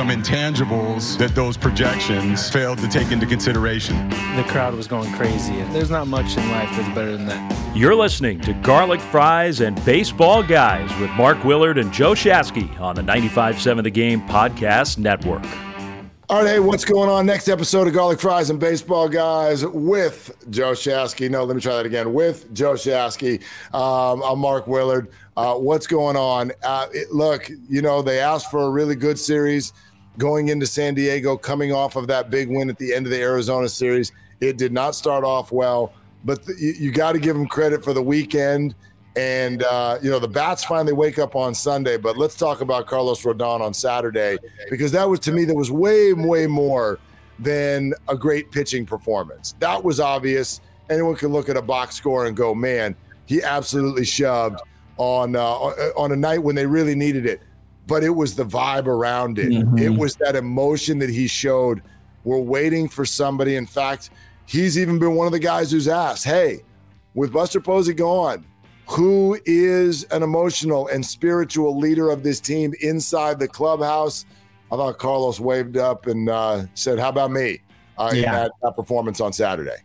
Some intangibles that those projections failed to take into consideration. The crowd was going crazy. There's not much in life that's better than that. You're listening to Garlic Fries and Baseball Guys with Mark Willard and Joe Shasky on the 95.7 The Game Podcast Network. All right, hey, what's going on? Next episode of Garlic Fries and Baseball Guys with Joe Shasky. No, let me try that again. With Joe Shasky. Um, I'm Mark Willard. Uh, what's going on? Uh, it, look, you know, they asked for a really good series going into San Diego, coming off of that big win at the end of the Arizona series. It did not start off well, but the, you, you got to give them credit for the weekend. And, uh, you know, the Bats finally wake up on Sunday, but let's talk about Carlos Rodon on Saturday because that was, to me, that was way, way more than a great pitching performance. That was obvious. Anyone can look at a box score and go, man, he absolutely shoved on, uh, on a night when they really needed it. But it was the vibe around it. Mhm. It was that emotion that he showed. We're waiting for somebody. In fact, he's even been one of the guys who's asked, hey, with Buster Posey gone, who is an emotional and spiritual leader of this team inside the clubhouse? I thought Carlos waved up and uh, said, How about me uh, in Yeah. that, that performance on Saturday?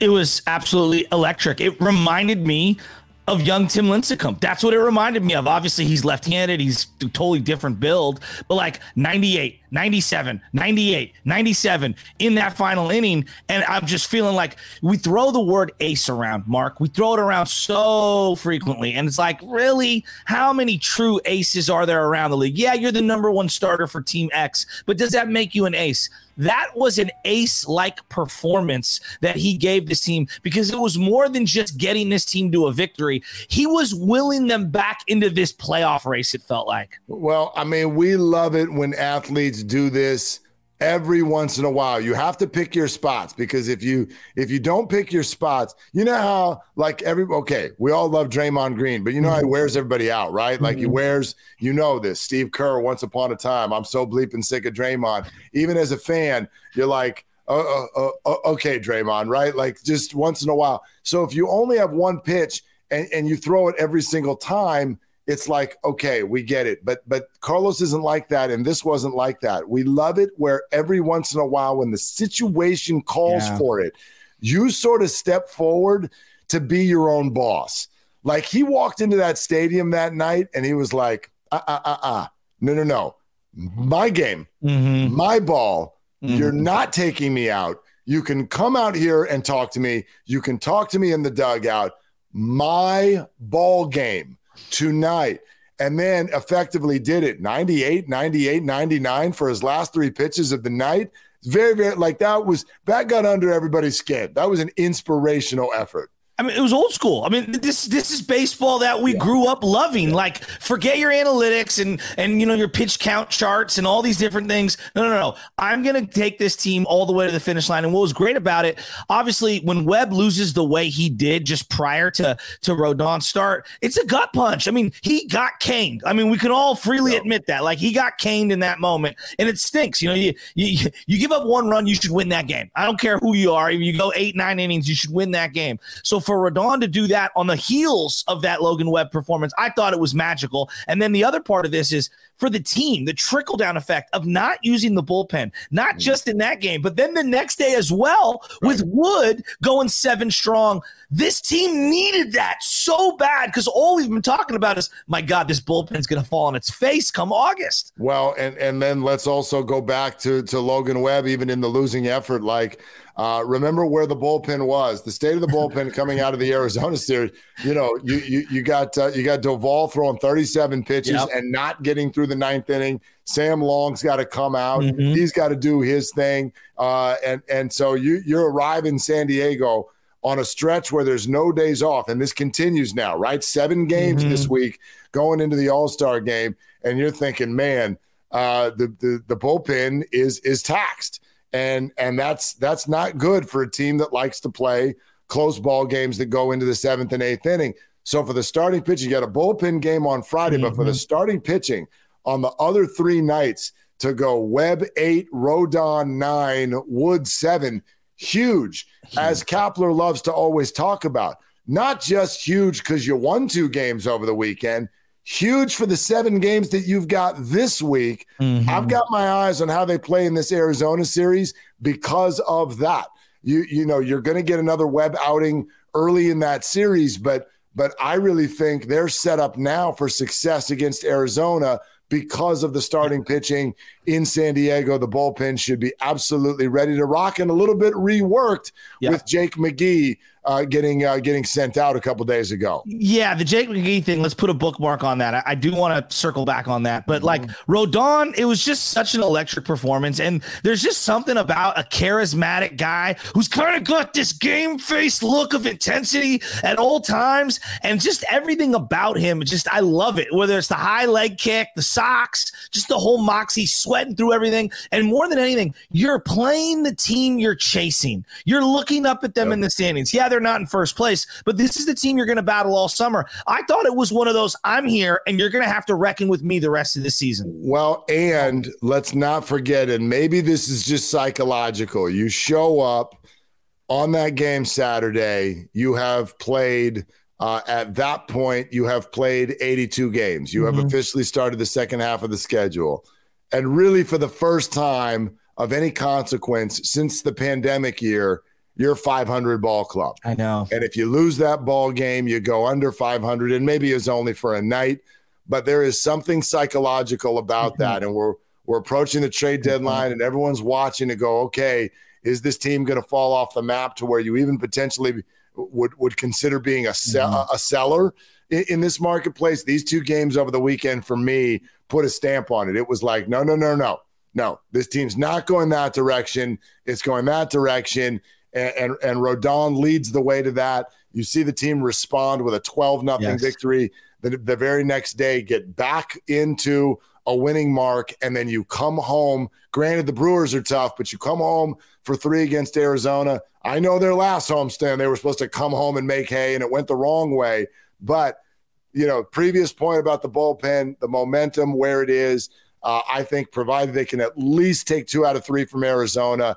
It was absolutely electric. It reminded me of young Tim Lincecum. That's what it reminded me of. Obviously, he's left-handed. He's a totally different build, but like 98, 97, 98, 97 in that final inning. And I'm just feeling like we throw the word ace around, Mark. We throw it around so frequently. And it's like, really, how many true aces are there around the league? Yeah, you're the number one starter for Team X, but does that make you an ace? That was an ace like performance that he gave this team because it was more than just getting this team to a victory. He was willing them back into this playoff race, it felt like. Well, I mean, we love it when athletes do this every once in a while. You have to pick your spots because if you if you don't pick your spots, you know how like every okay, we all love Draymond Green, but you know how he wears everybody out, right? Like he wears, you know this. Steve Kerr, once upon a time, I'm so bleeping sick of Draymond. Even as a fan, you're like, uh, uh, uh, okay, Draymond, right? Like just once in a while. So if you only have one pitch and, and you throw it every single time, it's like okay we get it. But but carlos isn't like that and this wasn't like that. We love it where every once in a while when the situation calls Yeah. for it you sort of step forward to be your own boss. Like he walked into that stadium that night and he was like uh uh uh uh no no no. My game Mm-hmm. my ball you're not taking me out. You can come out here and talk to me. You can talk to me in the dugout. My ball game tonight. And then effectively did it 98 98 99 for his last three pitches of the night. Very very like that was that got under everybody's skin. That was an inspirational effort I mean, it was old school. I mean, this this is baseball that we grew up loving. Like, forget your analytics and and you know your pitch count charts and all these different things. No, no, no. I'm gonna take this team all the way to the finish line. And what was great about it, obviously, when Webb loses the way he did just prior to to Rodon's start, it's a gut punch. I mean, he got caned. I mean, we can all freely admit that. Like, he got caned in that moment, and it stinks. You know, you you you give up one run, you should win that game. I don't care who you are. If you go eight nine innings, you should win that game. So for Rodon to do that on the heels of that Logan Webb performance, I thought it was magical. And then the other part of this is for the team, the trickle down effect of not using the bullpen, not mm. just in that game, but then the next day as well with Wood going seven strong. This team needed that so bad because all we've been talking about is, my God, this bullpen's going to fall on its face come August. Well, and and then let's also go back to to Logan Webb, even in the losing effort. Like, uh, remember where the bullpen was, the state of the bullpen coming out of the Arizona series. You know, you you you got uh, you got Doval throwing 37 pitches yep. and not getting through the ninth inning. Sam Long's got to come out. Mm-hmm. He's got to do his thing. Uh, and and so you you arrive in San Diego on a stretch where there's no days off, and this continues now, right? Seven games mm-hmm. this week going into the All Star game, and you're thinking, man, uh, the, the the bullpen is is taxed, and and that's that's not good for a team that likes to play close ball games that go into the seventh and eighth inning. So for the starting pitch, you got a bullpen game on Friday, mm-hmm. but for the mm-hmm. starting pitching on the other three nights to go Webb eight, Rodon nine, Wood seven huge, as Kapler loves to always talk about. Not just huge because you won two games over the weekend, huge for the seven games that you've got this week. Mm-hmm. I've got my eyes on how they play in this Arizona series because of that. You you know you're going to get another Webb outing early in that series, but but I really think they're set up now for success against Arizona because of the starting pitching in San Diego. The bullpen should be absolutely ready to rock and a little bit reworked yeah. with Jake McGee uh, getting uh, getting sent out a couple days ago. Yeah, the Jake McGee thing. Let's put a bookmark on that. I, I do want to circle back on that, but mm-hmm. like Rodon, it was just such an electric performance, and there's just something about a charismatic guy who's kind of got this game face look of intensity at all times, and just everything about him. Just I love it. Whether it's the high leg kick, the socks, just the whole moxie, sweating through everything, and more than anything, you're playing the team you're chasing. You're looking up at them yep. in the standings. Yeah they're not in first place, but this is the team you're going to battle all summer. I thought it was one of those I'm here and you're going to have to reckon with me the rest of the season. Well, and let's not forget, and maybe this is just psychological. You show up on that game Saturday, you have played. Uh, at that point, you have played 82 games. You mm-hmm. have officially started the second half of the schedule. And really, for the first time of any consequence since the pandemic year, you're 500 ball club. I know. And if you lose that ball game, you go under 500, and maybe it's only for a night, but there is something psychological about mm-hmm. that. And we're we're approaching the trade deadline, mm-hmm. and everyone's watching to go, okay, is this team going to fall off the map to where you even potentially would would consider being a sell, mm-hmm. a seller in, in this marketplace? These two games over the weekend for me put a stamp on it. It was like, no, no, no, no. No, this team's not going that direction. It's going that direction and, and, and Rodon leads the way to that. You see the team respond with a 12 nothing yes. victory. The, the very next day, get back into a winning mark, and then you come home. Granted, the Brewers are tough, but you come home for three against Arizona. I know their last homestand, they were supposed to come home and make hay, and it went the wrong way. But, you know, previous point about the bullpen, the momentum where it is, uh, I think, provided they can at least take two out of three from Arizona,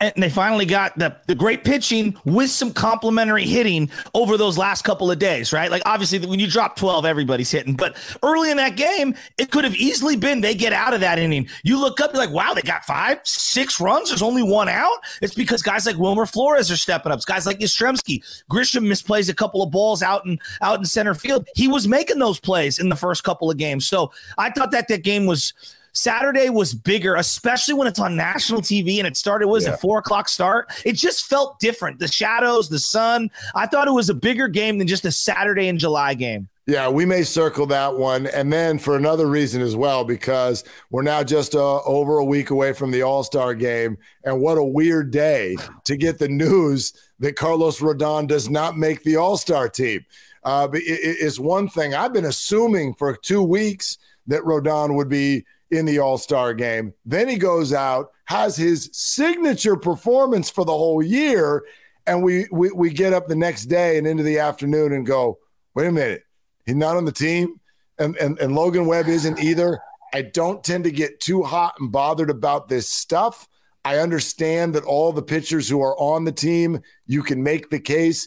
and they finally got the, the great pitching with some complementary hitting over those last couple of days, right? Like obviously when you drop 12, everybody's hitting, but early in that game, it could have easily been they get out of that inning. You look up, you're like, wow, they got five, six runs. There's only one out. It's because guys like Wilmer Flores are stepping up. It's guys like Yastrzemski. Grisham misplays a couple of balls out in out in center field. He was making those plays in the first couple of games. So I thought that that game was Saturday was bigger, especially when it's on national TV and it started was yeah. a four o'clock start. It just felt different. The shadows, the sun. I thought it was a bigger game than just a Saturday in July game. Yeah, we may circle that one. And then for another reason as well, because we're now just uh, over a week away from the All Star game. And what a weird day to get the news that Carlos Rodon does not make the All Star team. Uh, it, it's one thing I've been assuming for two weeks that Rodon would be in the All Star game. Then he goes out, has his signature performance for the whole year. And we, we, we get up the next day and into the afternoon and go, wait a minute He's not on the team, and, and, and Logan Webb isn't either. I don't tend to get too hot and bothered about this stuff. I understand that all the pitchers who are on the team, you can make the case.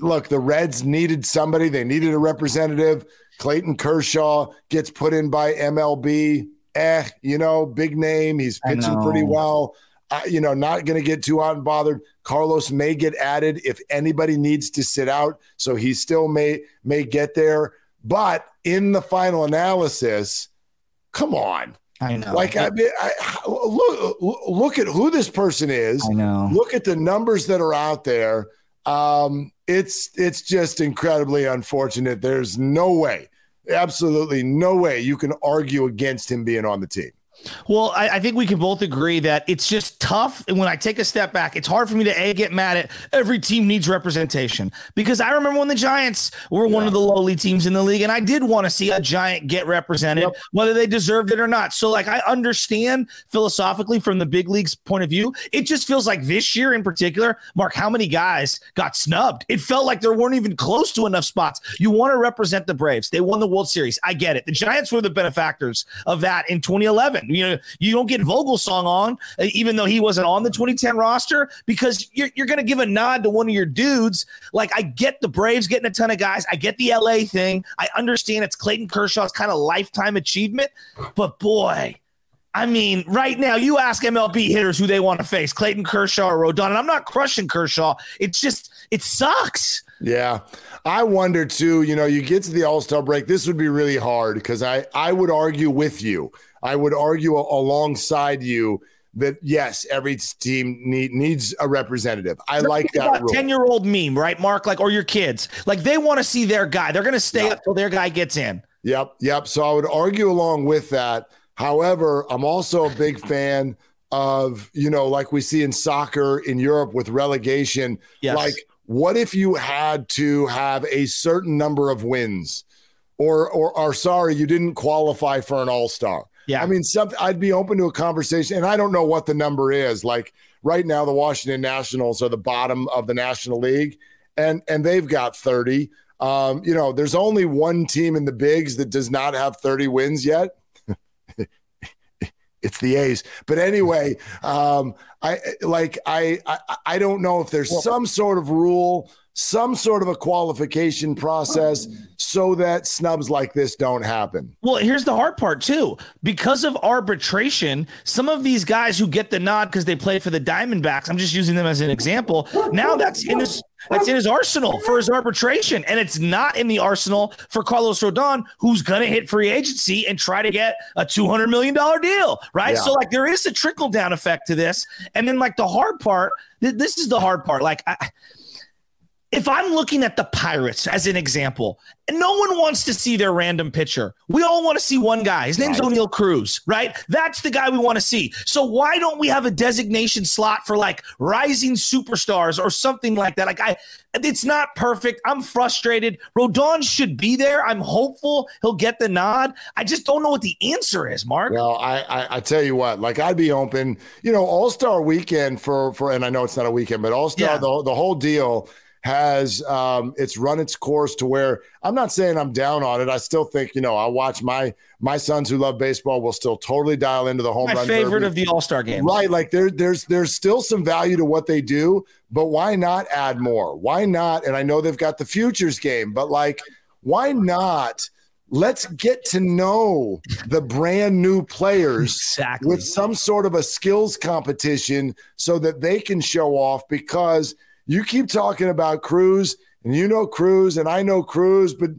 Look, the Reds needed somebody, they needed a representative. Clayton Kershaw gets put in by MLB. Eh, you know, big name. He's pitching pretty well. Uh, you know, not going to get too hot and bothered. Carlos may get added if anybody needs to sit out, so he still may may get there. But in the final analysis, come on. I know. Like I mean, I, look look at who this person is. I know. Look at the numbers that are out there. Um, it's it's just incredibly unfortunate. There's no way, absolutely no way you can argue against him being on the team. Well, I, I, think we can both agree that it's just tough. And when I take a step back, it's hard for me to a get mad at every team needs representation because I remember when the Giants were yeah. one of the lowly teams in the league, and I did want to see a Giant get represented, yep. whether they deserved it or not. So, like, I understand philosophically from the big league's point of view. It just feels like this year in particular, Mark, how many guys got snubbed? It felt like there weren't even close to enough spots. You want to represent the Braves. They won the World Series. I get it. The Giants were the benefactors of that in 2011. You know, you don't get Vogelsong on, uh, even though he wasn't on the 2010 roster, because you're, you're going to give a nod to one of your dudes. Like, I get the Braves getting a ton of guys. I get the LA thing. I understand it's Clayton Kershaw's kind of lifetime achievement, but boy, I mean, right now, you ask MLB hitters who they want to face, Clayton Kershaw or Rodon, and I'm not crushing Kershaw. It's just, it sucks. Yeah. I wonder too, you know, you get to the All Star break, this would be really hard because I, I would argue with you. I would argue alongside you that yes, every team need, needs a representative. I You're like that. Ten year old meme, right, Mark? Like, or your kids, like they want to see their guy. They're going to stay up till their guy gets in. Yep, yep. So I would argue along with that. However, I'm also a big fan of you know, like we see in soccer in Europe with relegation. Yes. Like, what if you had to have a certain number of wins? Or, or, or sorry, you didn't qualify for an all star yeah. I mean, something I'd be open to a conversation, and I don't know what the number is. Like right now, the Washington Nationals are the bottom of the National League, and and they've got 30. Um, you know, there's only one team in the bigs that does not have 30 wins yet. It's the A's. But anyway, um, I like I, I I don't know if there's some sort of rule some sort of a qualification process so that snubs like this don't happen. Well, here's the hard part too. Because of arbitration, some of these guys who get the nod because they play for the Diamondbacks, I'm just using them as an example. Now that's in his that's in his arsenal for his arbitration, and it's not in the arsenal for Carlos Rodon, who's gonna hit free agency and try to get a 200 million dollar deal, right? Yeah. So like there is a trickle down effect to this, and then like the hard part. Th- this is the hard part. Like I if I'm looking at the Pirates as an example, and no one wants to see their random pitcher, we all want to see one guy. His name's right. Oneil Cruz, right? That's the guy we want to see. So why don't we have a designation slot for like rising superstars or something like that? Like I, it's not perfect. I'm frustrated. Rodon should be there. I'm hopeful he'll get the nod. I just don't know what the answer is, Mark. Well, I, I, I tell you what, like I'd be open. You know, All Star Weekend for for, and I know it's not a weekend, but All Star yeah. the the whole deal has um, it's run its course to where I'm not saying I'm down on it. I still think you know I watch my my sons who love baseball will still totally dial into the home my run. favorite derby. of the All Star game, right? Like there there's there's still some value to what they do, but why not add more? Why not? And I know they've got the futures game, but like why not? Let's get to know the brand new players exactly. with some sort of a skills competition so that they can show off because you keep talking about Cruz, and you know Cruz, and I know Cruz, but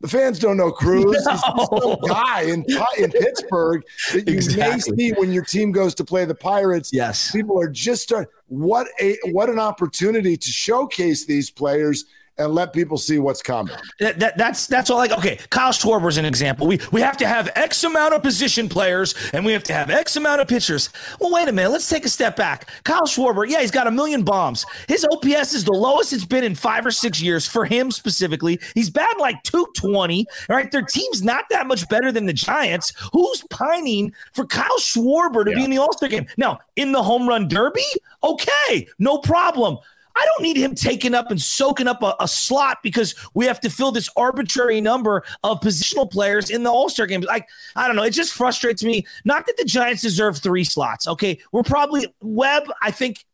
the fans don't know Cruz. No. He's some guy in, in Pittsburgh that you exactly. may see when your team goes to play the Pirates. Yes, people are just starting. What a what an opportunity to showcase these players and let people see what's coming. That, that, that's that's all. Like, okay, Kyle Schwarber is an example. We we have to have X amount of position players, and we have to have X amount of pitchers. Well, wait a minute. Let's take a step back. Kyle Schwarber, yeah, he's got a million bombs. His OPS is the lowest it's been in five or six years for him specifically. He's batting like two twenty. All right, their team's not that much better than the Giants. Who's pining for Kyle Schwarber to yeah. be in the All Star game now? In the home run derby, okay, no problem. I don't need him taking up and soaking up a, a, slot because we have to fill this arbitrary number of positional players in the All Star game. Like, I don't know. It just frustrates me. Not that the Giants deserve three slots. Okay. We're probably, Webb, I think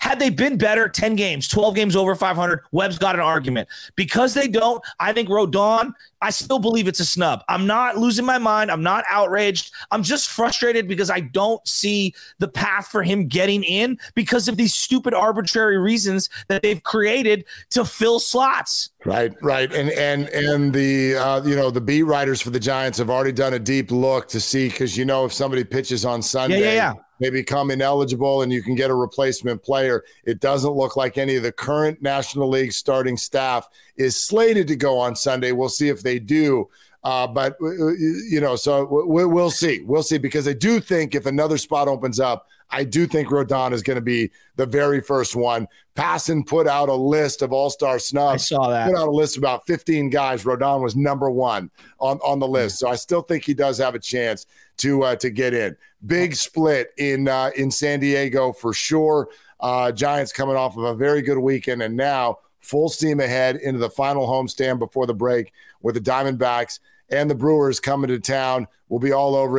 had they been better 10 games 12 games over 500 webb's got an argument. Because they don't i think rodon i still believe it's a snub. I'm not losing my mind. I'm not outraged. I'm just frustrated because i don't see the path for him getting in because of these stupid arbitrary reasons that they've created to fill slots. Right right. And and and the uh, you know the beat writers for the giants have already done a deep look to see because you know if somebody pitches on sunday yeah, yeah, yeah they become ineligible and you can get a replacement player. It doesn't look like any of the current National League starting staff is slated to go on Sunday. We'll see if they do. Uh, but, uh, uh, you know, so we'll see. We'll see because I do think if another spot opens up, I do think Rodon is going to be the very first one. Passan put out a list of all star snubs. I saw that. Put out a list of about 15 guys. Rodon was number one on, on the list. So I still think he does have a chance to uh, to get in. Big split in uh, in San Diego for sure. Uh, Giants coming off of a very good weekend and now full steam ahead into the final homestand before the break with the Diamondbacks and the Brewers coming to town. We'll be all over it.